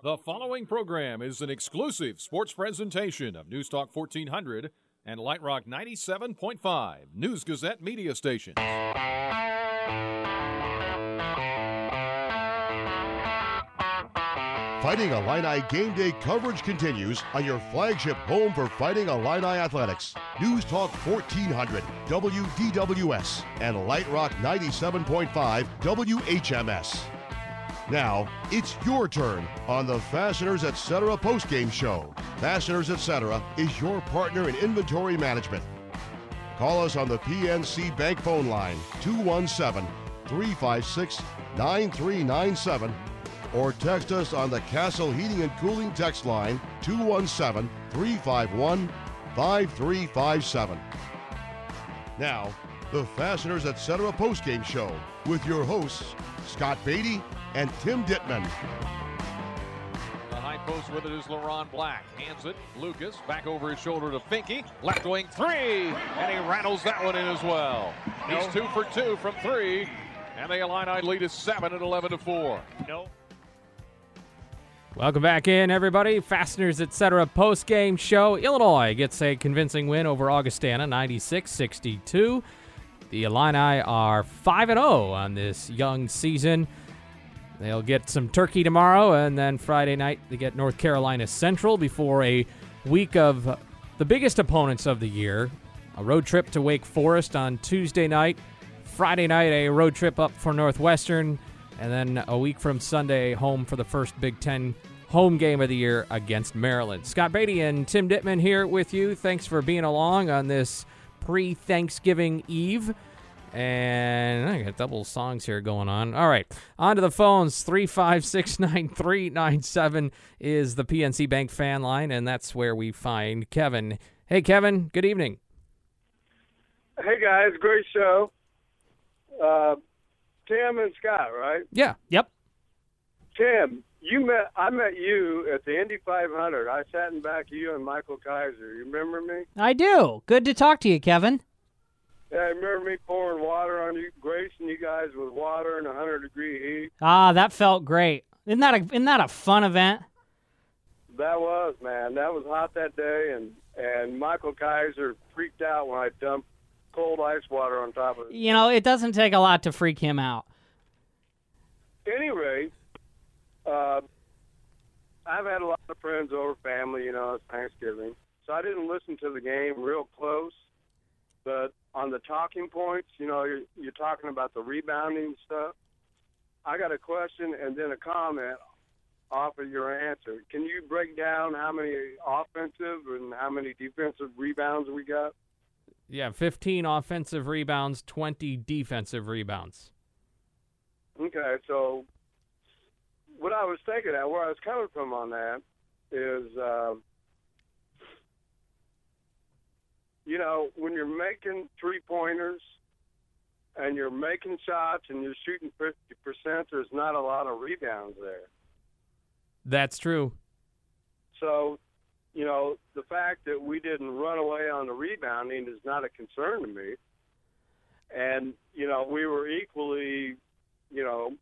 The following program is an exclusive sports presentation of News Talk 1400 and Light Rock 97.5 News Gazette media stations. Fighting Illini game day coverage continues on your flagship home for Fighting Illini athletics. News Talk 1400 WDWS and Light Rock 97.5 WHMS. Now, it's your turn on the Fasteners Etc. postgame show. Fasteners Etc. is your partner in inventory management. Call us on the PNC Bank phone line 217 356 9397 or text us on the Castle Heating and Cooling text line 217 351 5357. Now, the Fasteners Etc. postgame show with your hosts, Scott Beatty and Tim Ditman. The high post with it is Leron Black. Hands it. Lucas back over his shoulder to Finke. Left wing three. And he rattles that one in as well. He's two for two from three. And the Illini lead is 7 and 11 to 4. No. Welcome back in, everybody. Fasteners, etc. post game show. Illinois gets a convincing win over Augustana, 96 62. The Illini are 5 0 on this young season. They'll get some turkey tomorrow, and then Friday night they get North Carolina Central before a week of the biggest opponents of the year. A road trip to Wake Forest on Tuesday night. Friday night, a road trip up for Northwestern. And then a week from Sunday, home for the first Big Ten home game of the year against Maryland. Scott Beatty and Tim Ditman here with you. Thanks for being along on this pre Thanksgiving Eve. And I got double songs here going on. All right. On to the phones. 3569397 is the PNC Bank fan line, and that's where we find Kevin. Hey, Kevin. Good evening. Hey guys, great show. Uh, Tim and Scott, right? Yeah. Yep. Tim, you met I met you at the Indy 500. I sat in back of you and Michael Kaiser. You remember me? I do. Good to talk to you, Kevin. Yeah, I remember me pouring water on you, gracing you guys with water in 100 degree heat. Ah, that felt great. Isn't that a isn't that a fun event? That was man. That was hot that day, and and Michael Kaiser freaked out when I dumped cold ice water on top of it. You know, it doesn't take a lot to freak him out. any rate, uh, I've had a lot of friends over, family, you know, it's Thanksgiving. So I didn't listen to the game real close. But on the talking points, you know, you're, you're talking about the rebounding stuff. I got a question and then a comment off of your answer. Can you break down how many offensive and how many defensive rebounds we got? Yeah, 15 offensive rebounds, 20 defensive rebounds. Okay, so what I was thinking at, where I was coming from on that, is, uh, you know, when you're making three pointers and you're making shots and you're shooting 50%, there's not a lot of rebounds there. That's true. So, you know, the fact that we didn't run away on the rebounding is not a concern to me. And, you know, we were equally, you know,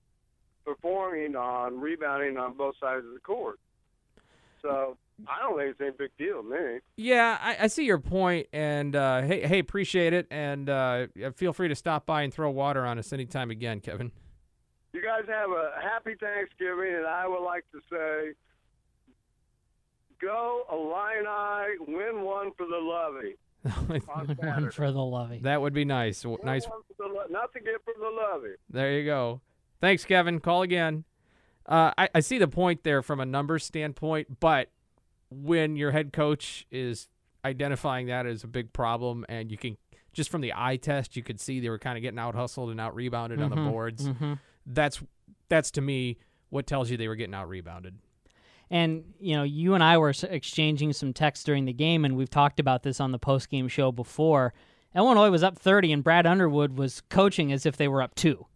performing on rebounding on both sides of the court. So I don't think it's any big deal to me. Yeah, I, I see your point, and uh, hey, hey, appreciate it, and uh, feel free to stop by and throw water on us anytime again, Kevin. You guys have a happy Thanksgiving, and I would like to say, go Illini, win one for the Lovie. On One for the Lovie. that would be nice. Win Nice. one for the Lo- not to get for the Lovie. There you go. Thanks, Kevin. Call again. Uh, I, I see the point there from a numbers standpoint, but when your head coach is identifying that as a big problem, and you can just from the eye test, you could see they were kind of getting out hustled and out rebounded on the boards. hmm That's that's to me what tells you they were getting out rebounded. And you know, you and I were exchanging some texts during the game, and we've talked about this on the post game show before. Illinois was up 30, and Brad Underwood was coaching as if they were up two.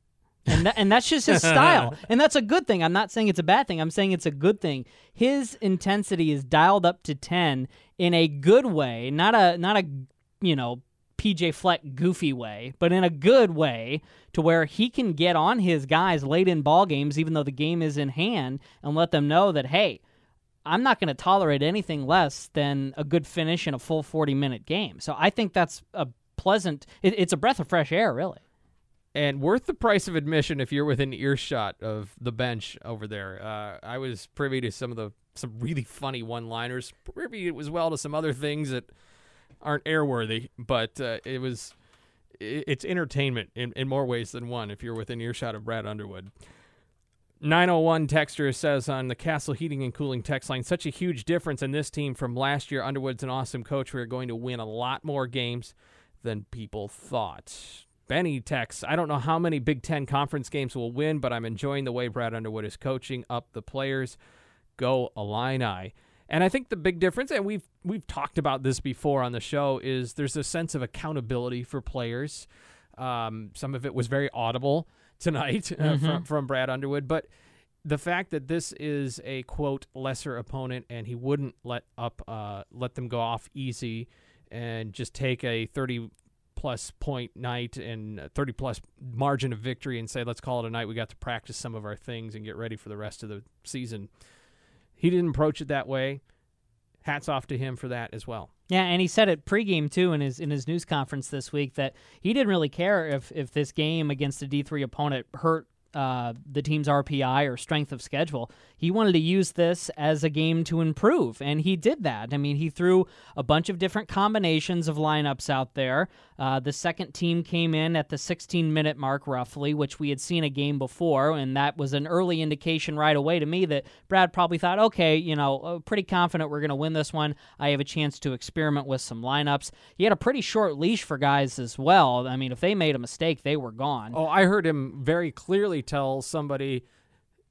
And, that, and that's just his style. And that's a good thing. I'm not saying it's a bad thing. I'm saying it's a good thing. His intensity is dialed up to 10 in a good way, not a not a, you know, PJ Fleck goofy way, but in a good way to where he can get on his guys late in ball games, even though the game is in hand, and let them know that, hey, I'm not going to tolerate anything less than a good finish in a full 40 minute game. So I think that's a pleasant, it, it's a breath of fresh air, really. And worth the price of admission if you're within earshot of the bench over there. Uh, I was privy to some of the some really funny one-liners. Privy as well to some other things that aren't airworthy, but uh, it was it's entertainment in, in more ways than one if you're within earshot of Brad Underwood. 901 Texter says on the Castle Heating and Cooling text line, such a huge difference in this team from last year. Underwood's an awesome coach. We're going to win a lot more games than people thought. Benny texts, I don't know how many Big Ten conference games we'll win, but I'm enjoying the way Brad Underwood is coaching up the players. Go Illini. And I think the big difference, and we've we've talked about this before on the show, is there's a sense of accountability for players. Um, some of it was very audible tonight uh, Mm-hmm. from, from Brad Underwood, but the fact that this is a quote lesser opponent and he wouldn't let up uh, let them go off easy and just take a 30 plus point night and a 30 plus margin of victory and say let's call it a night. We got to practice some of our things and get ready for the rest of the season. He didn't approach it that way. Hats off to him for that as well. Yeah, and he said it pregame too in his in his news conference this week that he didn't really care if if this game against a D three opponent hurt uh, the team's RPI or strength of schedule. He wanted to use this as a game to improve, and he did that. I mean, he threw a bunch of different combinations of lineups out there. Uh, the second team came in at the 16 minute mark, roughly, which we had seen a game before, and that was an early indication right away to me that Brad probably thought, okay, you know, uh, pretty confident we're going to win this one. I have a chance to experiment with some lineups. He had a pretty short leash for guys as well. I mean, if they made a mistake, they were gone. oh i heard him very clearly tell somebody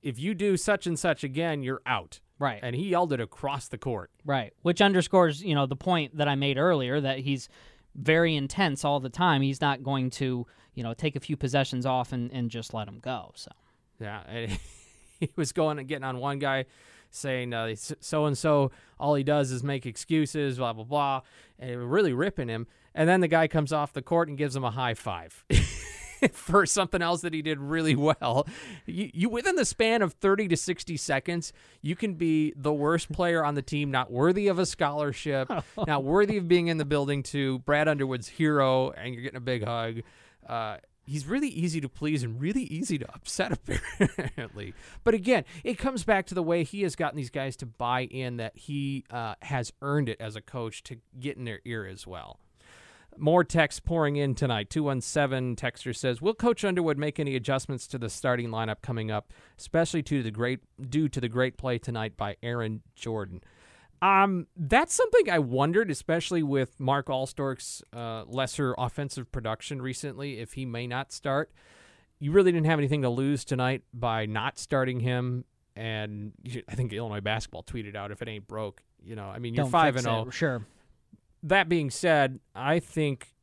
if you do such and such again you're out Right. and he yelled it across the court Right. Which underscores, you know, the point that I made earlier that he's very intense all the time. He's not going to, you know, take a few possessions off and, and just let him go. So Yeah, and he was going and getting on one guy, saying so and so. All he does is make excuses, blah blah blah, and really ripping him. And then the guy comes off the court and gives him a high five. For something else that he did really well, you, you within the span of thirty to sixty seconds, you can be the worst player on the team, not worthy of a scholarship, not worthy of being in the building. To Brad Underwood's hero, and you're getting a big hug. Uh, he's really easy to please and really easy to upset apparently but again it comes back to the way he has gotten these guys to buy in that he uh, has earned it as a coach to get in their ear as well more text pouring in tonight 217 texter says will coach underwood make any adjustments to the starting lineup coming up especially to the great due to the great play tonight by aaron jordan um, that's something I wondered, especially with Mark Alstork's uh, lesser offensive production recently, if he may not start. You really didn't have anything to lose tonight by not starting him. And I think Illinois basketball tweeted out, "If it ain't broke, you know, I mean, you're don't 5 and 0. Sure. That being said, I think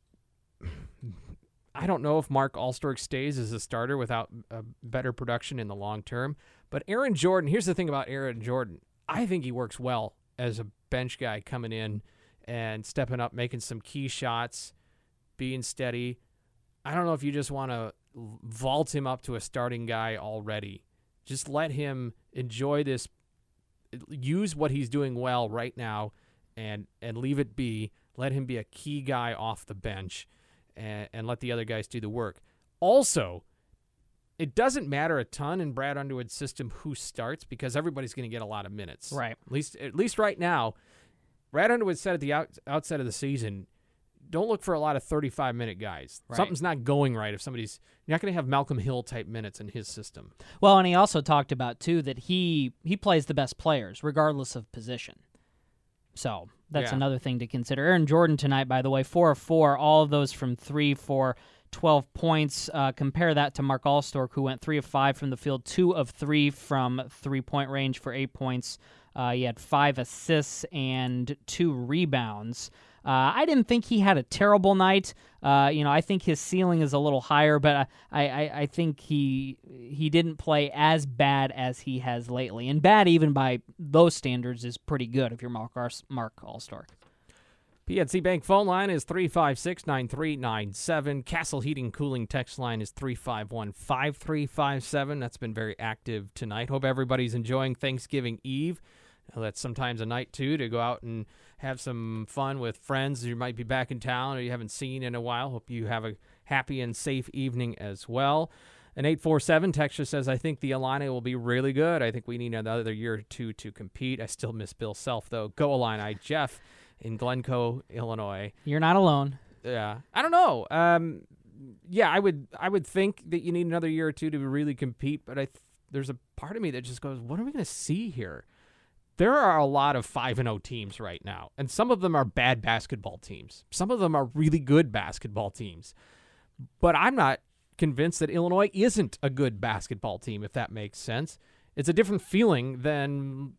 I don't know if Mark Alstork stays as a starter without a better production in the long term. But Aaron Jordan, here's the thing about Aaron Jordan. I think he works well as a bench guy coming in and stepping up, making some key shots, being steady. I don't know if you just want to vault him up to a starting guy already. Just let him enjoy this, use what he's doing well right now, and and leave it be. Let him be a key guy off the bench, and, and let the other guys do the work. Also, it doesn't matter a ton in Brad Underwood's system who starts because everybody's going to get a lot of minutes. Right. At least at least right now, Brad Underwood said at the out, outset of the season, don't look for a lot of 35 minute guys. Right. Something's not going right if somebody's you're not going to have Malcolm Hill type minutes in his system. Well, and he also talked about too that he he plays the best players regardless of position. So that's Yeah. another thing to consider. Aaron Jordan tonight, by the way, four of four, all of those from three for 12 points. Uh, compare that to Mark Alstork, who went three of five from the field, two of three from three point range for eight points. Uh, he had five assists and two rebounds. Uh, I didn't think he had a terrible night. Uh, you know, I think his ceiling is a little higher, but I, I, I think he he didn't play as bad as he has lately. And bad, even by those standards, is pretty good if you're Mark Ars- Mark Alstork. PNC Bank phone line is 356 9397. Castle Heating Cooling text line is 351 5357. That's been very active tonight. Hope everybody's enjoying Thanksgiving Eve. That's sometimes a night, too, to go out and have some fun with friends you might be back in town or you haven't seen in a while. Hope you have a happy and safe evening as well. An 847 texture says, I think the Illini will be really good. I think we need another year or two to compete. I still miss Bill Self, though. Go Illini. Jeff in Glencoe, Illinois. You're not alone. Yeah. I don't know. Um, yeah, I would I would think that you need another year or two to really compete, but I th- there's a part of me that just goes, what are we going to see here? There are a lot of 5 and 0 teams right now, and some of them are bad basketball teams. Some of them are really good basketball teams. But I'm not convinced that Illinois isn't a good basketball team, if that makes sense. It's a different feeling than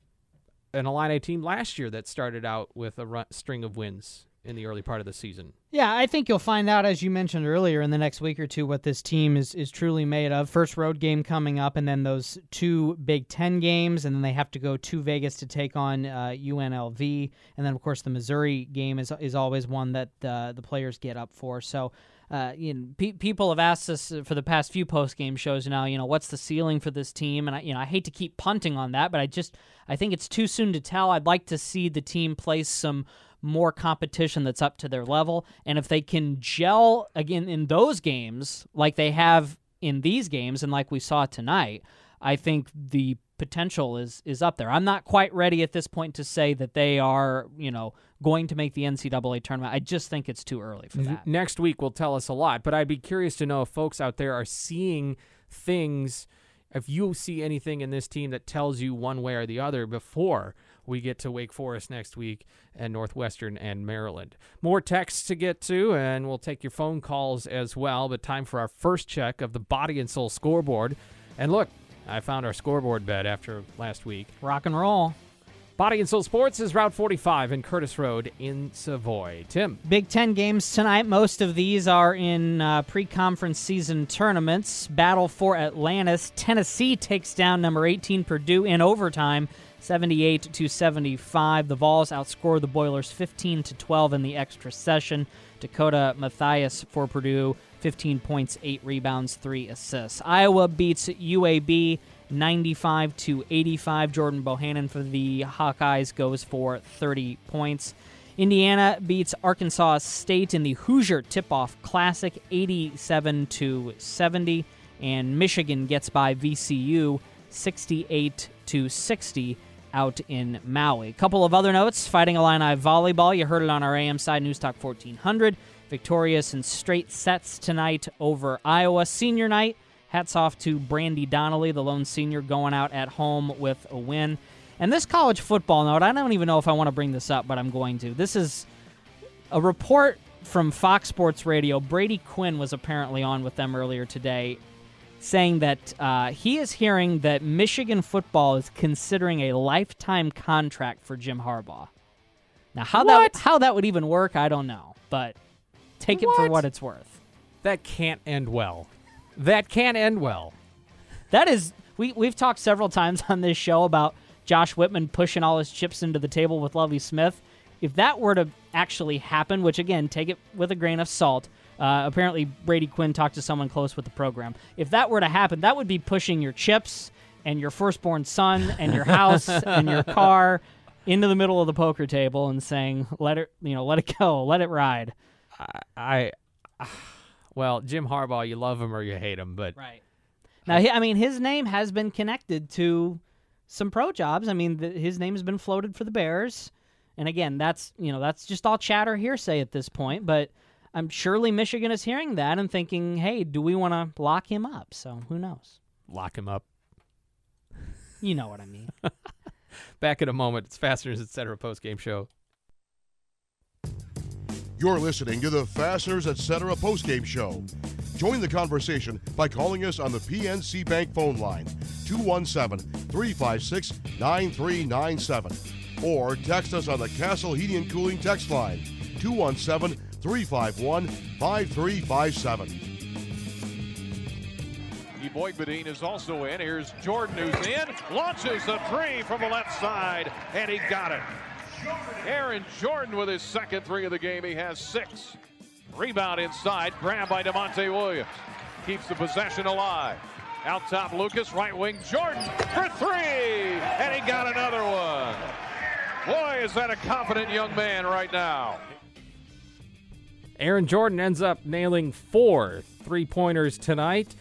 an Illini team last year that started out with a run, string of wins in the early part of the season. Yeah, I think you'll find out, as you mentioned earlier, in the next week or two, what this team is, is truly made of. First road game coming up, and then those two Big Ten games, and then they have to go to Vegas to take on uh, UNLV, and then of course the Missouri game is is always one that uh, the players get up for. So uh, you know, pe- people have asked us for the past few post game shows now. You know, what's the ceiling for this team? And I, you know, I hate to keep punting on that, but I just I think it's too soon to tell. I'd like to see the team place some more competition that's up to their level, and if they can gel again in those games like they have in these games and like we saw tonight, I think the potential is is up there. I'm not quite ready at this point to say that they are, you know, going to make the NCAA tournament. I just think it's too early for that. Next week will tell us a lot, but I'd be curious to know if folks out there are seeing things if you see anything in this team that tells you one way or the other before we get to Wake Forest next week and Northwestern and Maryland. More texts to get to, and we'll take your phone calls as well. But time for our first check of the Body and Soul scoreboard. And look, I found our scoreboard bet after last week. Rock and roll. Body and Soul Sports is Route 45 in Curtis Road in Savoy. Tim. Big Ten games tonight. Most of these are in uh, pre conference season tournaments. Battle for Atlantis. Tennessee takes down number 18 Purdue in overtime. 78 to 75. The Vols outscore the Boilers 15 to 12 in the extra session. Dakota Mathias for Purdue 15 points, 8 rebounds, 3 assists. Iowa beats UAB 95 to 85. Jordan Bohannon for the Hawkeyes goes for 30 points. Indiana beats Arkansas State in the Hoosier Tip-Off Classic 87 to 70 and Michigan gets by VCU 68 to 60 out in Maui. A couple of other notes, Fighting Illini volleyball, you heard it on our AM side News Talk 1400 victorious in straight sets tonight over Iowa. Senior night, hats off to Brandy Donnelly, the lone senior, going out at home with a win. And this college football note, I don't even know if I want to bring this up, but I'm going to. This is a report from Fox Sports Radio. Brady Quinn was apparently on with them earlier today, saying that uh, he is hearing that Michigan football is considering a lifetime contract for Jim Harbaugh. Now, how What? that how that would even work, I don't know, but take it for What? what it's worth. That can't end well. That can't end well. That is, we we've talked several times on this show about Josh Whitman pushing all his chips into the table with Lovie Smith. If that were to actually happen, which again, take it with a grain of salt. Uh, apparently, Brady Quinn talked to someone close with the program. If that were to happen, that would be pushing your chips and your firstborn son and your house and your car into the middle of the poker table and saying, "Let it, you know, let it go, let it ride." I, I well, Jim Harbaugh, you love him or you hate him, but Right. Now, he, I mean, his name has been connected to some pro jobs. I mean, the, his name has been floated for the Bears, and again, that's you know that's just all chatter hearsay at this point. But I'm surely Michigan is hearing that and thinking, hey, do we want to lock him up? So who knows? lock him up. You know what I mean. Back in a moment. It's Fasteners Etc. post game show. You're listening to the Fasteners Etc. postgame show. Join the conversation by calling us on the PNC Bank phone line 217 356 9397 or text us on the Castle Heating and Cooling text line 217 351 5357. Boyd is also in. Here's Jordan who's in, launches a three from the left side, and he got it. Aaron Jordan with his second three of the game. He has six. Rebound inside, grab by Da'Monte Williams. Keeps the possession alive. Out top, Lucas, right wing, Jordan for three, and he got another one. Boy, is that a confident young man right now. Aaron Jordan ends up nailing four three pointers tonight.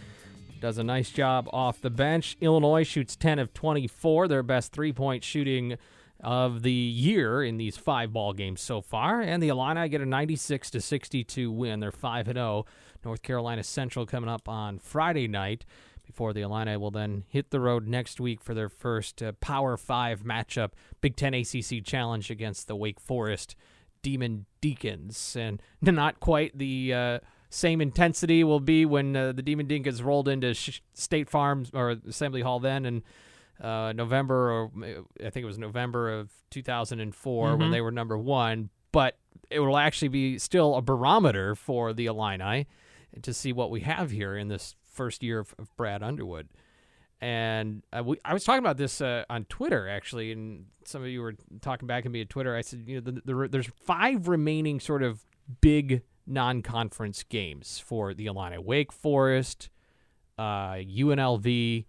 Does a nice job off the bench. Illinois shoots 10 of 24, their best three point shooting of the year in these five ball games so far. And the Illini get a 96 to 62 win. They're 5 0. North Carolina Central coming up on Friday night before the Illini will then hit the road next week for their first uh, Power 5 matchup, Big Ten ACC Challenge against the Wake Forest Demon Deacons. And not quite the uh, same intensity will be when uh, the Demon Deacons rolled into Sh- State Farms or Assembly Hall then and uh, November, or I think it was November of 2004 Mm-hmm. when they were number one. But it will actually be still a barometer for the Illini to see what we have here in this first year of, of Brad Underwood. And uh, we, I was talking about this uh, on Twitter actually, and some of you were talking back at me at Twitter. I said, you know, the, the, there's five remaining sort of big non-conference games for the Illini: Wake Forest, uh, UNLV,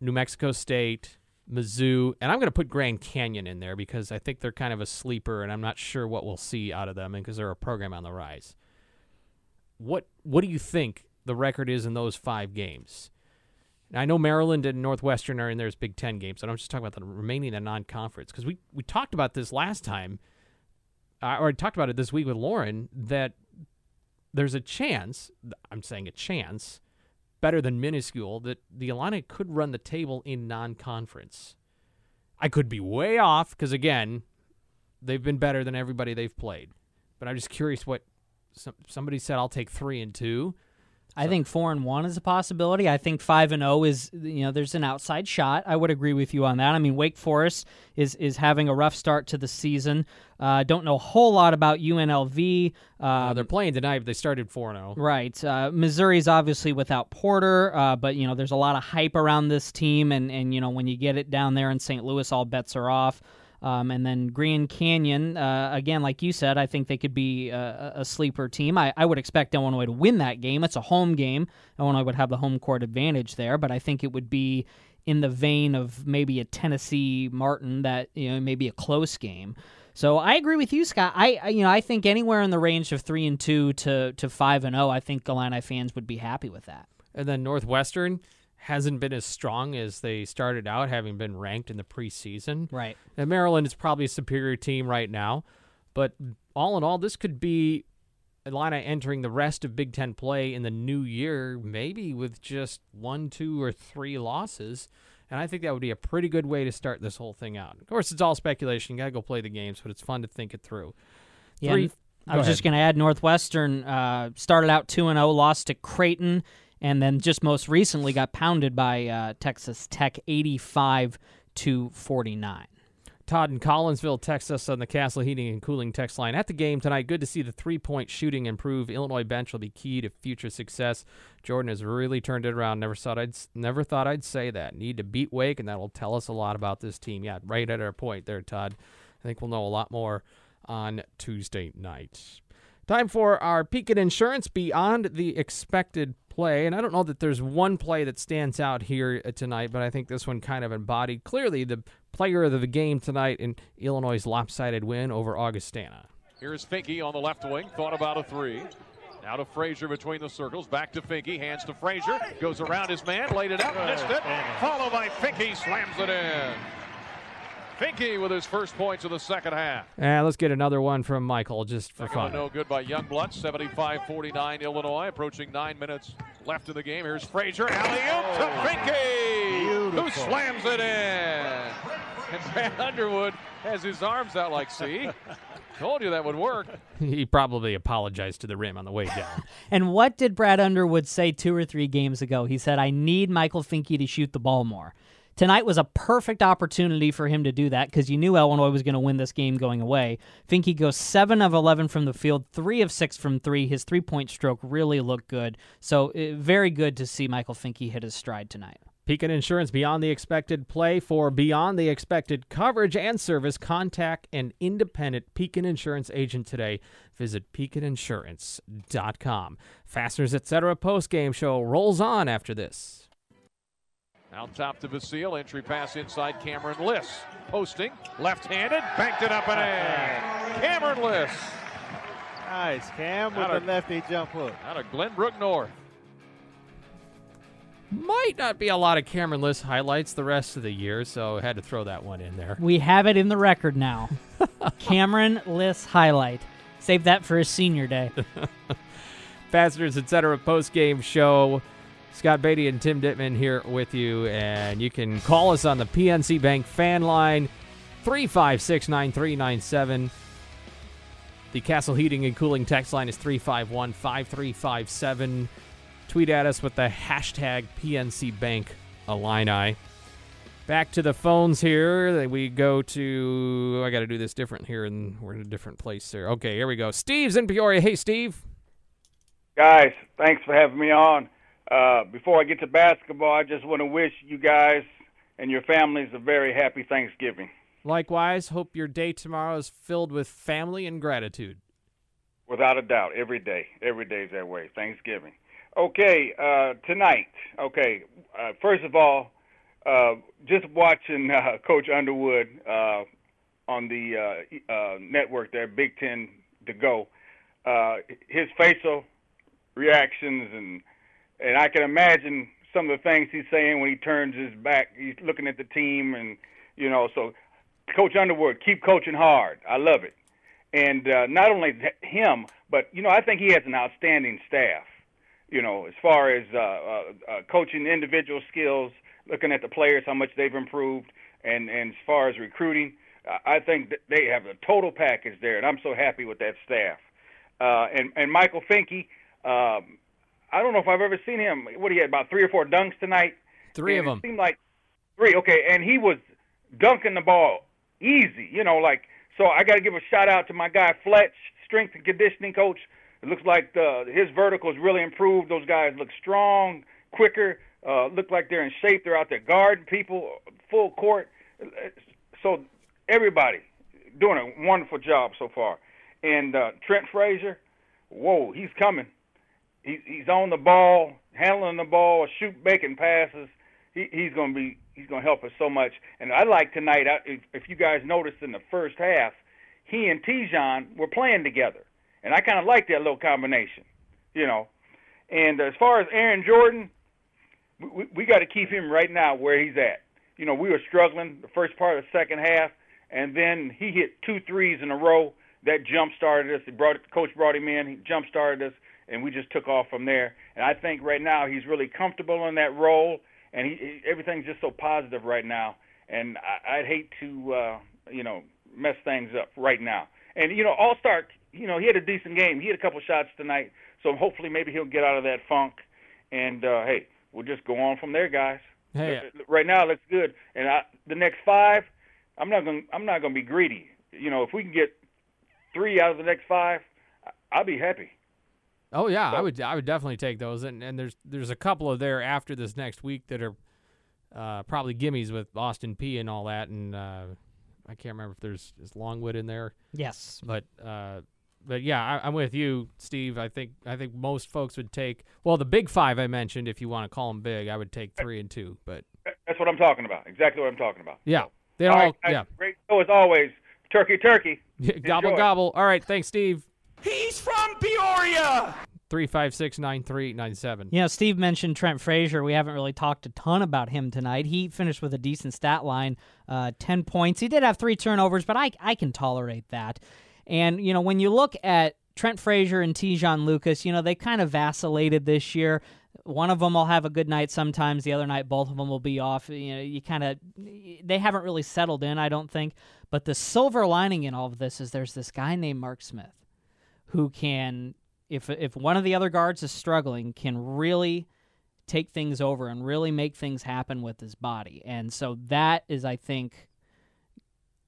New Mexico State, Mizzou, and I'm going to put Grand Canyon in there because I think they're kind of a sleeper, and I'm not sure what we'll see out of them and because they're a program on the rise. What What do you think the record is in those five games? Now, I know Maryland and Northwestern are in there as Big Ten games, and I'm just talking about the remaining in the non-conference because we we talked about this last time, uh, or I talked about it this week with Lauren that there's a chance. I'm saying a chance better than minuscule that the Illini could run the table in non-conference. I could be way off because again, they've been better than everybody they've played. But I'm just curious what some, somebody said. I'll take three and two. I think four and one is a possibility. I think five and zero is you know there's an outside shot. I would agree with you on that. I mean Wake Forest is is having a rough start to the season. Uh, don't know a whole lot about UNLV. Uh, Uh, they're playing tonight, but they started four and oh. zero. Right. Uh, Missouri's obviously without Porter, uh, but you know there's a lot of hype around this team, and and you know when you get it down there in St. Louis, all bets are off. Um, and then Grand Canyon, uh, again, like you said, I think they could be a, a sleeper team. I, I would expect Illinois to win that game. It's a home game. Illinois would have the home court advantage there, but I think it would be in the vein of maybe a Tennessee Martin that you know maybe a close game. So I agree with you, Scott. I, you know I think anywhere in the range of three and two to to five and zero, I think Illini fans would be happy with that. And then Northwestern hasn't been as strong as they started out, having been ranked in the preseason. Right. And Maryland is probably a superior team right now, but all in all, this could be Atlanta entering the rest of Big Ten play in the new year, maybe with just one, two, or three losses. And I think that would be a pretty good way to start this whole thing out. Of course, it's all speculation. You got to go play the games, but it's fun to think it through. Yeah, Three- I was just going to add Northwestern uh, started out 2 and 0, lost to Creighton, and then just most recently got pounded by uh, Texas Tech 85 to 49. Todd in Collinsville Texas, on the Castle Heating and Cooling text line. At the game tonight, good to see the three point shooting improve. Illinois bench will be key to future success. Jordan has really turned it around. Never thought I'd never thought I'd say that. Need to beat Wake, and that will tell us a lot about this team. Yeah, right at our point there, Todd. I think we'll know a lot more on Tuesday night. Time for our Pekin Insurance Beyond the Expected Play. And I don't know that there's one play that stands out here uh, tonight, but I think this one kind of embodied clearly the player of the game tonight in Illinois' lopsided win over Augustana. Here's Finke on the left wing. Thought about a three. Now to Frazier between the circles. Back to Finke. Hands to Frazier. Goes around his man. Laid it up. Missed it. Followed by Finke. Slams it in. Finke with his first points of the second half. And let's get another one from Michael just for Second one fun. no good by Youngblood. 75-49 Illinois. Approaching nine minutes left in the game. Here's Frazier. Alley-oop to oh, Finke. Who slams it in. And Brad Underwood has his arms out like, see? Told you that would work. He probably apologized to the rim on the way down. And what did Brad Underwood say two or three games ago? He said, I need Michael Finke to shoot the ball more. Tonight was a perfect opportunity for him to do that because you knew Illinois was going to win this game going away. Finke goes 7 of 11 from the field, 3 of 6 from 3. His three point stroke really looked good. So, uh, very good to see Michael Finke hit his stride tonight. Pekin Insurance Beyond the Expected Play for Beyond the Expected Coverage and Service. Contact an independent Pekin Insurance agent today. Visit pekininsurance.com. Fasteners Etc. post game show rolls on after this. Out top to Vasile. Entry pass inside Cameron Liss. Posting. Left handed. Banked it up and in. Cameron Liss. Nice. Cam with Out the lefty jump hook. Out of Glenbrook North. Might not be a lot of Cameron Liss highlights the rest of the year, so I had to throw that one in there. We have it in the record now. Cameron Liss highlight. Save that for his senior day. Fasteners Etc. post game show. Scott Beatty and Tim Ditman here with you, and you can call us on the PNC Bank fan line 356 9397. The Castle Heating and Cooling text line is 351 5357. Tweet at us with the hashtag PNC Bank Illini. Back to the phones here. We go to. I got to do this different here, and we're in a different place here. Okay, here we go. Steve's in Peoria. Hey, Steve. Guys, thanks for having me on. Uh, before I get to basketball, I just want to wish you guys and your families a very happy Thanksgiving. Likewise, hope your day tomorrow is filled with family and gratitude. Without a doubt, every day. Every day is that way. Thanksgiving. Okay, uh, tonight. Okay, uh, first of all, uh, just watching uh, Coach Underwood uh, on the uh, uh, network there, Big Ten to go. Uh, his facial reactions and and I can imagine some of the things he's saying when he turns his back. He's looking at the team, and you know, so Coach Underwood, keep coaching hard. I love it, and uh, not only him, but you know, I think he has an outstanding staff. You know, as far as uh, uh, uh, coaching individual skills, looking at the players, how much they've improved, and and as far as recruiting, I think that they have a total package there, and I'm so happy with that staff. Uh, and and Michael Finke. Um, I don't know if I've ever seen him. What he had about three or four dunks tonight. Three And of them. It seemed like three. Okay, and he was dunking the ball easy. You know, like so. I got to give a shout out to my guy Fletch, strength and conditioning coach. It looks like the, his verticals really improved. Those guys look strong, quicker. Uh, look like they're in shape. They're out there guarding people full court. So everybody doing a wonderful job so far. And uh, Trent Frazier, whoa, he's coming. He's he's on the ball, handling the ball, shoot making passes. He, he's going to be he's going to help us so much. And I like tonight. If, if you guys noticed in the first half, he and Te'Jon were playing together, and I kind of like that little combination, you know. And as far as Aaron Jordan, we, we, got to keep him right now where he's at. You know, we were struggling the first part of the second half, and then he hit two threes in a row that jump started us. He brought coach brought him in, he jump started us, and we just took off from there. And I think right now he's really comfortable in that role, and he, he everything's just so positive right now. And I, I'd hate to, uh, you know, mess things up right now. And you know, All Star, you know, he had a decent game. He had a couple shots tonight, so hopefully maybe he'll get out of that funk. And uh, hey, we'll just go on from there, guys. Hey, Uh, right now, it looks good. And I, the next five, I'm not going. I'm not going to be greedy. You know, if we can get three out of the next five, I'll be happy. Oh yeah, I would I would definitely take those, and and there's there's a couple of there after this next week that are uh, probably gimmies with Austin Peay and all that, and uh, I can't remember if there's is Longwood in there, Yes. but uh, but yeah, I, I'm with you, Steve. I think I think most folks would take well the big five I mentioned. If you want to call them big, I would take three and two, but That's what I'm talking about. Exactly what I'm talking about. yeah, they All all, right, yeah Great show as always. Turkey, turkey. gobble Enjoy. gobble. All right, thanks, Steve. He's from Peoria. Three five six nine three nine seven. You know, Steve mentioned Trent Frazier. We haven't really talked a ton about him tonight. He finished with a decent stat line, uh, 10 points. He did have three turnovers, but I, I can tolerate that. And, you know, when you look at Trent Frazier and Te'Jon Lucas, you know, they kind of vacillated this year. One of them will have a good night sometimes. The other night, both of them will be off. You know, you kind of, they haven't really settled in, I don't think. But the silver lining in all of this is there's this guy named Mark Smith who can if if one of the other guards is struggling, can really take things over and really make things happen with his body. And so that is, I think,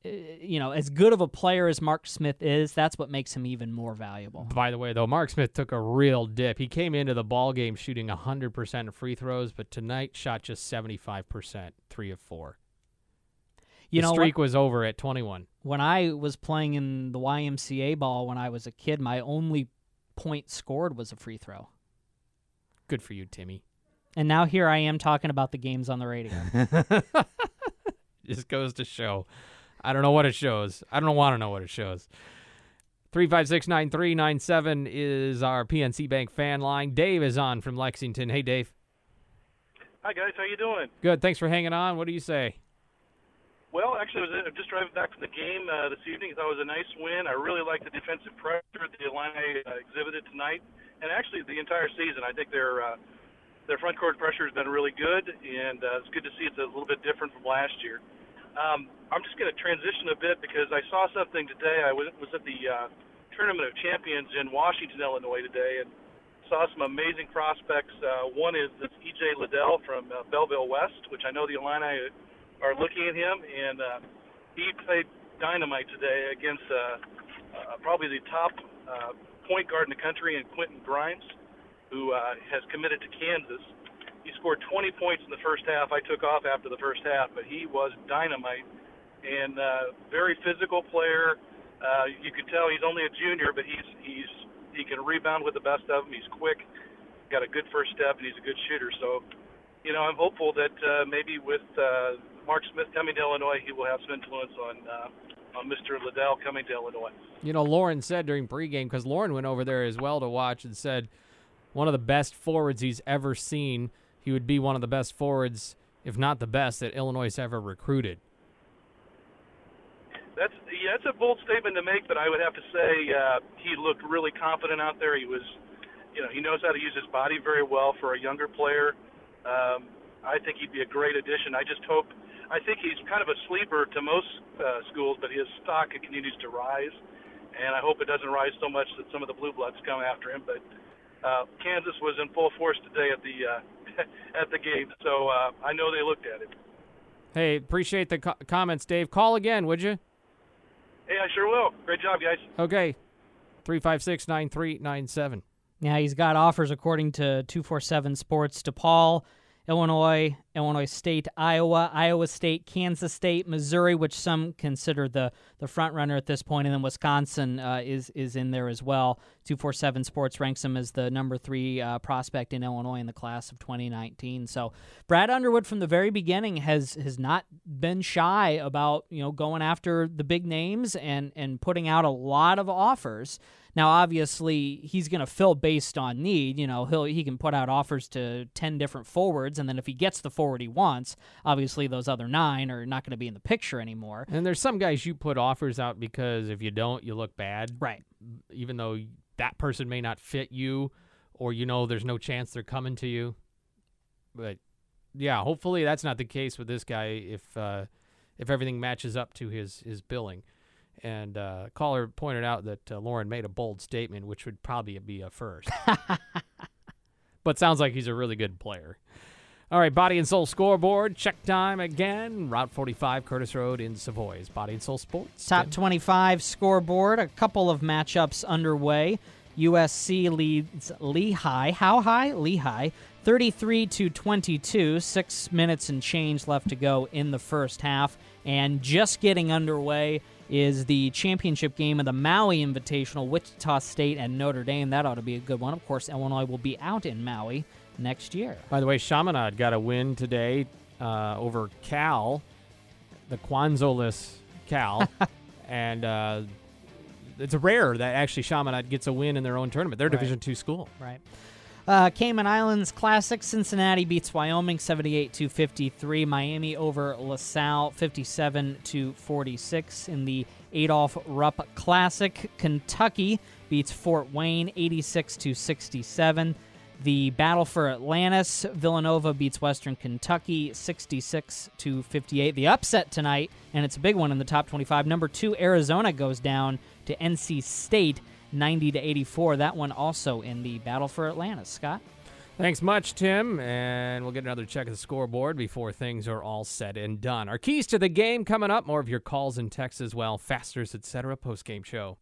eh, you know, as good of a player as Mark Smith is, that's what makes him even more valuable. By the way, though, Mark Smith took a real dip. He came into the ball game shooting 100% of free throws, but tonight shot just 75%, three of four. You the know, streak what- was over at 21. when I was playing in the YMCA ball when I was a kid, my only point scored was a free throw. Good for you, Timmy. And now here I am talking about the games on the radio. Just goes to show. I don't know what it shows. I don't want to know what it shows. 3569397 is our PNC Bank fan line. Dave is on from Lexington. Hey, Dave. Hi guys, how you doing? Good. Thanks for hanging on. What do you say? Well, actually, I was just driving back from the game uh, this evening. Thought it was a nice win. I really like the defensive pressure the Illini uh, exhibited tonight, and actually the entire season. I think their uh, their front court pressure has been really good, and uh, it's good to see it's a little bit different from last year. Um, I'm just going to transition a bit because I saw something today. I was, was at the uh, Tournament of Champions in Washington, Illinois today, and saw some amazing prospects. Uh, one is this E.J. Liddell from uh, Belleville West, which I know the Illini are looking at him, and uh, he played dynamite today against uh, uh, probably the top uh, point guard in the country, in Quentin Grimes, who uh, has committed to Kansas. He scored 20 points in the first half. I took off after the first half, but he was dynamite and uh, very physical player. Uh, you could tell he's only a junior, but he's he's he can rebound with the best of them. He's quick, got a good first step, and he's a good shooter. So, you know, I'm hopeful that uh, maybe with uh, Mark Smith coming to Illinois, he will have some influence on uh, on Mr. Liddell coming to Illinois. You know, Lauren said during pregame, because Lauren went over there as well to watch and said one of the best forwards he's ever seen. He would be one of the best forwards, if not the best, that Illinois has ever recruited. That's yeah, that's a bold statement to make, but I would have to say uh, he looked really confident out there. He was, you know, he knows how to use his body very well for a younger player. Um, I think he'd be a great addition. I just hope. I think he's kind of a sleeper to most uh, schools, but his stock continues to rise, and I hope it doesn't rise so much that some of the blue bloods come after him. But uh, Kansas was in full force today at the uh, at the game, so uh, I know they looked at it. Hey, appreciate the co- comments, Dave. Call again, would you? Hey, I sure will. Great job, guys. Okay. 356 9397. Yeah, he's got offers according to 247 Sports DePaul, Illinois, Illinois State, Iowa, Iowa State, Kansas State, Missouri, which some consider the the front runner at this point, and then Wisconsin uh, is is in there as well. 247 Sports ranks him as the number three uh, prospect in Illinois in the class of 2019. So Brad Underwood from the very beginning has has not been shy about you know going after the big names and and putting out a lot of offers. Now, obviously, he's going to fill based on need. You know, he'll he can put out offers to ten different forwards, and then if he gets the forward he wants, obviously those other nine are not going to be in the picture anymore. And there's some guys you put offers out because if you don't, you look bad. Right. Even though that person may not fit you, or you know there's no chance they're coming to you. But yeah, hopefully that's not the case with this guy. If uh, if everything matches up to his his billing. And uh, caller pointed out that uh, Lauren made a bold statement, which would probably be a first. but sounds like he's a really good player. All right, Body and Soul scoreboard. Check time again. Route 45, Curtis Road in Savoy. Is Body and Soul Sports. Top 25 scoreboard. A couple of matchups underway. USC leads Lehigh. How high? Lehigh. 33 to 22. Six minutes and change left to go in the first half. And just getting underway is the championship game of the Maui Invitational, Wichita State and Notre Dame. That ought to be a good one. Of course, Illinois will be out in Maui next year. By the way, Chaminade got a win today uh, over Cal, the Kwanzaa-less Cal. and uh, it's rare that actually Chaminade gets a win in their own tournament. They're a Right. Division two school. Right. Uh, Cayman Islands Classic. Cincinnati beats Wyoming 78 to 53. Miami over LaSalle 57 to 46 in the Adolph Rupp Classic. Kentucky beats Fort Wayne 86 to 67. The battle for Atlantis. Villanova beats Western Kentucky 66 to 58. The upset tonight, and it's a big one in the top 25. Number two Arizona goes down to NC State 90 to 84. That one also in the battle for Atlantis. Scott. Thanks much, Tim. And we'll get another check of the scoreboard before things are all said and done. Our keys to the game coming up. More of your calls and texts as well. Fasteners, etc. Post game show.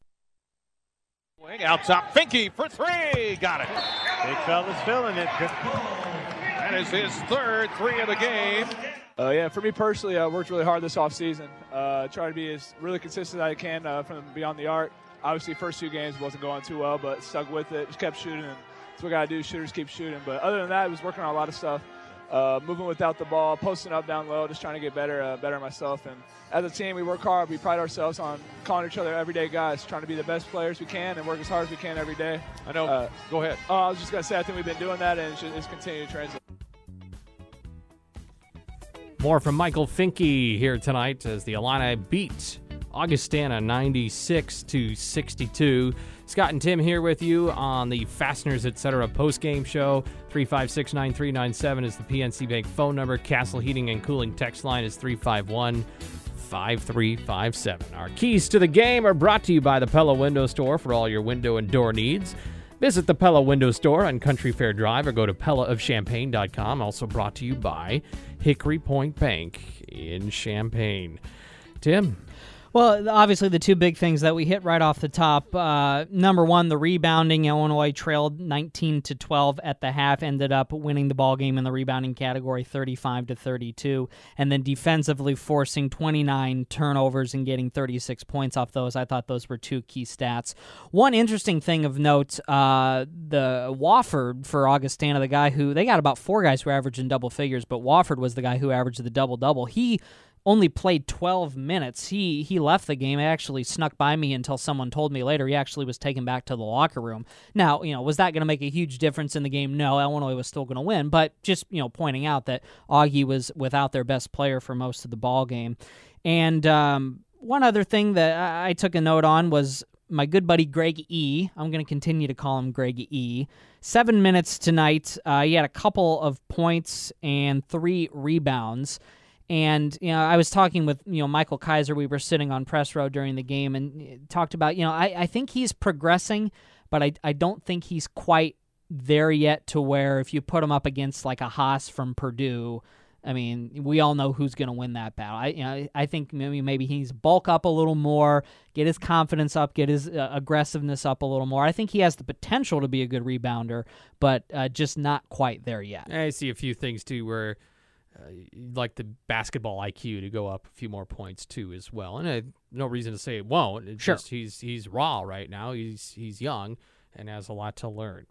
Wing out top, Finke for three. Got it. Big fella's feeling it. That is his third three of the game. Uh, yeah, for me personally, I worked really hard this offseason. Uh, try to be as really consistent as I can uh, from beyond the arc. Obviously, first two games wasn't going too well, but stuck with it. Just kept shooting. And that's what I got to do. Shooters keep shooting. But other than that, I was working on a lot of stuff. Uh, moving without the ball, posting up, down low, just trying to get better, uh, better myself. And as a team, we work hard. We pride ourselves on calling each other everyday guys, trying to be the best players we can and work as hard as we can every day. I know. Uh, Go ahead. Oh, I was just gonna say, I think we've been doing that, and it's, just, it's continuing to translate. More from Michael Finke here tonight as the Illini beat Augustana 96 to 62. Scott and Tim here with you on the Fasteners Etc. post game show. 356 9397 is the PNC Bank phone number. Castle Heating and Cooling text line is 351 5357. Our keys to the game are brought to you by the Pella Window Store for all your window and door needs. Visit the Pella Window Store on Country Fair Drive or go to PellaofChampaign.com. Also brought to you by Hickory Point Bank in Champaign. Tim, Well, obviously, the two big things that we hit right off the top. Uh, number one, the rebounding. Illinois trailed 19 to 12 at the half, ended up winning the ball game in the rebounding category, 35 to 32, and then defensively forcing 29 turnovers and getting 36 points off those. I thought those were two key stats. One interesting thing of note: uh, the Wofford for Augustana, the guy who they got about four guys who averaged in double figures, but Wofford was the guy who averaged the double double. He only played 12 minutes. He he left the game. Actually snuck by me until someone told me later he actually was taken back to the locker room. Now, you know, was that going to make a huge difference in the game? No, Illinois was still going to win, but just, you know, pointing out that Augie was without their best player for most of the ball game. And um, one other thing that I, I took a note on was my good buddy Greg E. I'm going to continue to call him Greg E. Seven minutes tonight. Uh, he had a couple of points and three rebounds. And you know, I was talking with you know Michael Kaiser. We were sitting on press row during the game and talked about you know I, I think he's progressing, but I I don't think he's quite there yet to where if you put him up against like a Haas from Purdue, I mean we all know who's going to win that battle. I you know I think maybe maybe he's bulk up a little more, get his confidence up, get his uh, aggressiveness up a little more. I think he has the potential to be a good rebounder, but uh, just not quite there yet. I see a few things too where uh, you'd like the basketball IQ to go up a few more points too as well. And uh, no reason to say it won't. It's Sure. just he's he's raw right now. He's he's young and has a lot to learn.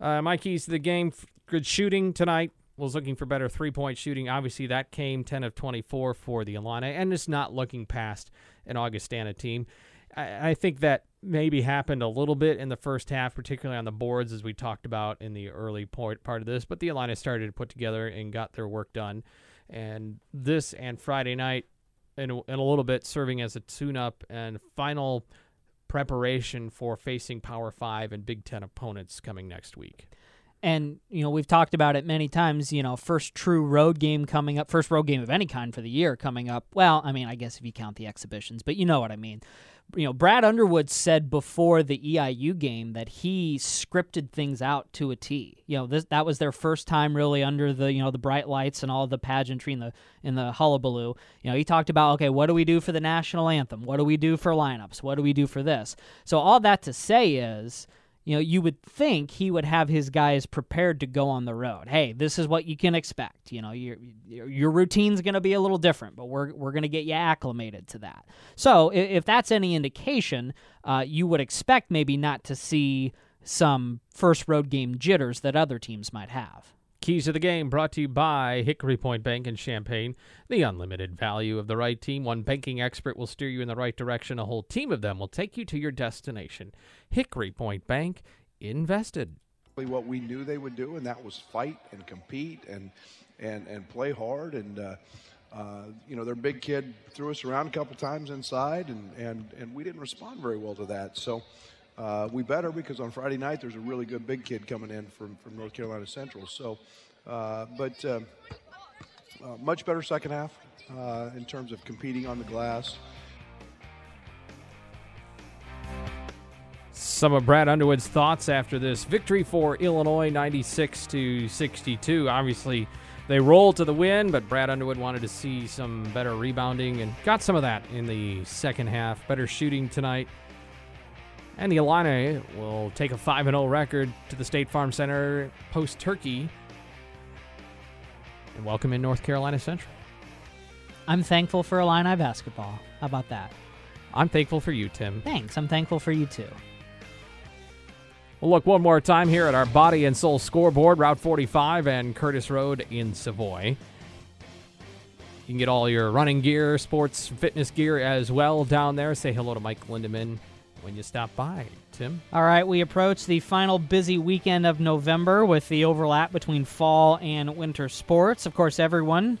Uh, my keys to the game: good shooting tonight. Was looking for better three point shooting. Obviously, that came 10 of 24 for the Illini, and it's not looking past an Augustana team. I, I think that maybe happened a little bit in the first half, particularly on the boards, as we talked about in the early point, part of this. But the Illini started to put together and got their work done. And this and Friday night, in a, in a little bit, serving as a tune up and final preparation for facing Power 5 and Big Ten opponents coming next week. And you know we've talked about it many times. You know, first true road game coming up, first road game of any kind for the year coming up. Well, I mean, I guess if you count the exhibitions, but you know what I mean. You know, Brad Underwood said before the EIU game that he scripted things out to a T. You know, this that was their first time really under the you know the bright lights and all the pageantry and the in the hullabaloo. You know, he talked about okay, what do we do for the national anthem? What do we do for lineups? What do we do for this? So all that to say is you know, you would think he would have his guys prepared to go on the road. Hey, this is what you can expect. You know, your your, routine's going to be a little different, but we're we're going to get you acclimated to that. So if, if that's any indication, uh, you would expect maybe not to see some first road game jitters that other teams might have. Keys to the game brought to you by Hickory Point Bank in Champaign. The unlimited value of the right team. One banking expert will steer you in the right direction. A whole team of them will take you to your destination. Hickory Point Bank invested. what we knew they would do, and that was fight and compete and and and play hard. And uh, uh, you know, their big kid threw us around a couple times inside, and and and we didn't respond very well to that. So. Uh, we better because on Friday night there's a really good big kid coming in from, from North Carolina Central. So, uh, but uh, uh, much better second half uh, in terms of competing on the glass. Some of Brad Underwood's thoughts after this victory for Illinois 96 to 62. Obviously, they rolled to the win, but Brad Underwood wanted to see some better rebounding and got some of that in the second half. Better shooting tonight. And the Illini will take a 5 0 record to the State Farm Center post Turkey and welcome in North Carolina Central. I'm thankful for Illini basketball. How about that? I'm thankful for you, Tim. Thanks. I'm thankful for you too. We'll look one more time here at our Body and Soul scoreboard, Route 45 and Curtis Road in Savoy. You can get all your running gear, sports, fitness gear as well down there. Say hello to Mike Lindeman when you stop by, Tim. All right, we approach the final busy weekend of November with the overlap between fall and winter sports. Of course, everyone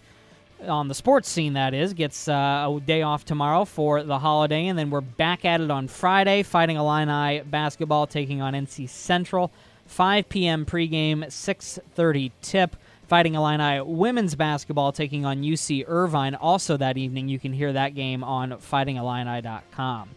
on the sports scene, that is, gets uh, a day off tomorrow for the holiday, and then we're back at it on Friday, Fighting Illini basketball taking on NC Central. 5 p.m. pregame, 6:30 tip. Fighting Illini women's basketball taking on UC Irvine also that evening. You can hear that game on fightingillini.com.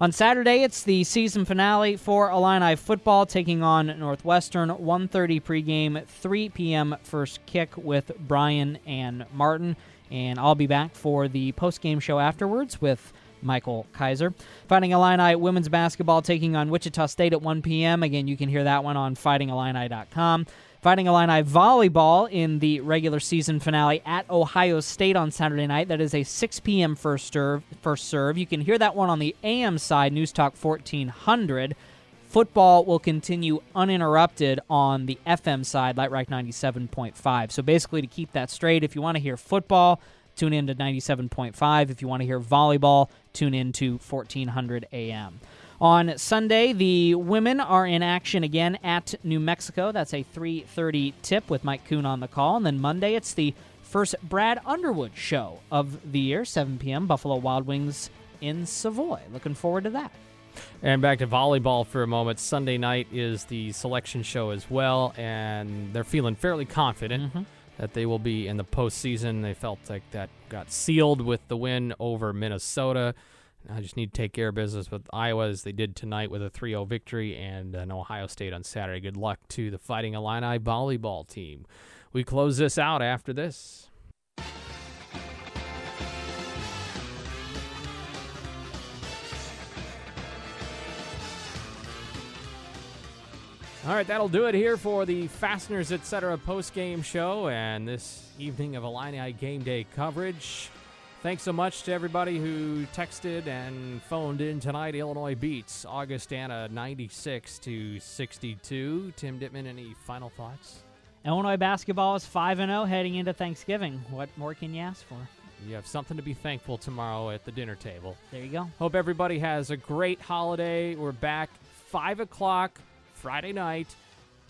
On Saturday, it's the season finale for Illini football taking on Northwestern. 1:30 pregame, 3 p.m. first kick with Brian and Martin, and I'll be back for the post-game show afterwards with Michael Kaiser. Fighting Illini women's basketball taking on Wichita State at 1 p.m. Again, you can hear that one on fightingillini.com. Fighting Illini volleyball in the regular season finale at Ohio State on Saturday night. That is a 6 p.m. first serve. First serve. You can hear that one on the AM side, News Talk 1400. Football will continue uninterrupted on the FM side, Light Rock 97.5. So basically, to keep that straight, if you want to hear football, tune in to 97.5. If you want to hear volleyball, tune in to 1400 AM. On Sunday, the women are in action again at New Mexico. That's a 3:30 tip with Mike Kuhn on the call. And then Monday, it's the first Brad Underwood show of the year, 7 p.m. Buffalo Wild Wings in Savoy. Looking forward to that. And back to volleyball for a moment. Sunday night is the selection show as well, and they're feeling fairly confident Mhm. that they will be in the postseason. They felt like that got sealed with the win over Minnesota. I just need to take care of business with Iowa as they did tonight with a 3 0 victory and an Ohio State on Saturday. Good luck to the Fighting Illini volleyball team. We close this out after this. All right, that'll do it here for the Fasteners Etc. post-game show and this evening of Illini game day coverage. Thanks so much to everybody who texted and phoned in tonight. Illinois beats Augustana 96 to 62. Tim Ditman, any final thoughts? Illinois basketball is 5 0 heading into Thanksgiving. What more can you ask for? You have something to be thankful tomorrow at the dinner table. There you go. Hope everybody has a great holiday. We're back 5 o'clock Friday night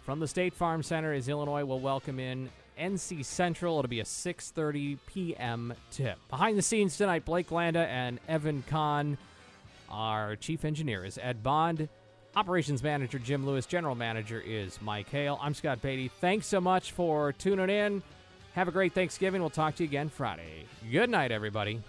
from the State Farm Center as Illinois will welcome in NC Central. It'll be a 6:30 p.m. tip. Behind the scenes tonight, Blake Landa and Evan Kahn. Our chief engineer is Ed Bond. Operations manager Jim Lewis. General manager is Mike Hale. I'm Scott Beatty. Thanks so much for tuning in. Have a great Thanksgiving. We'll talk to you again Friday. Good night, everybody.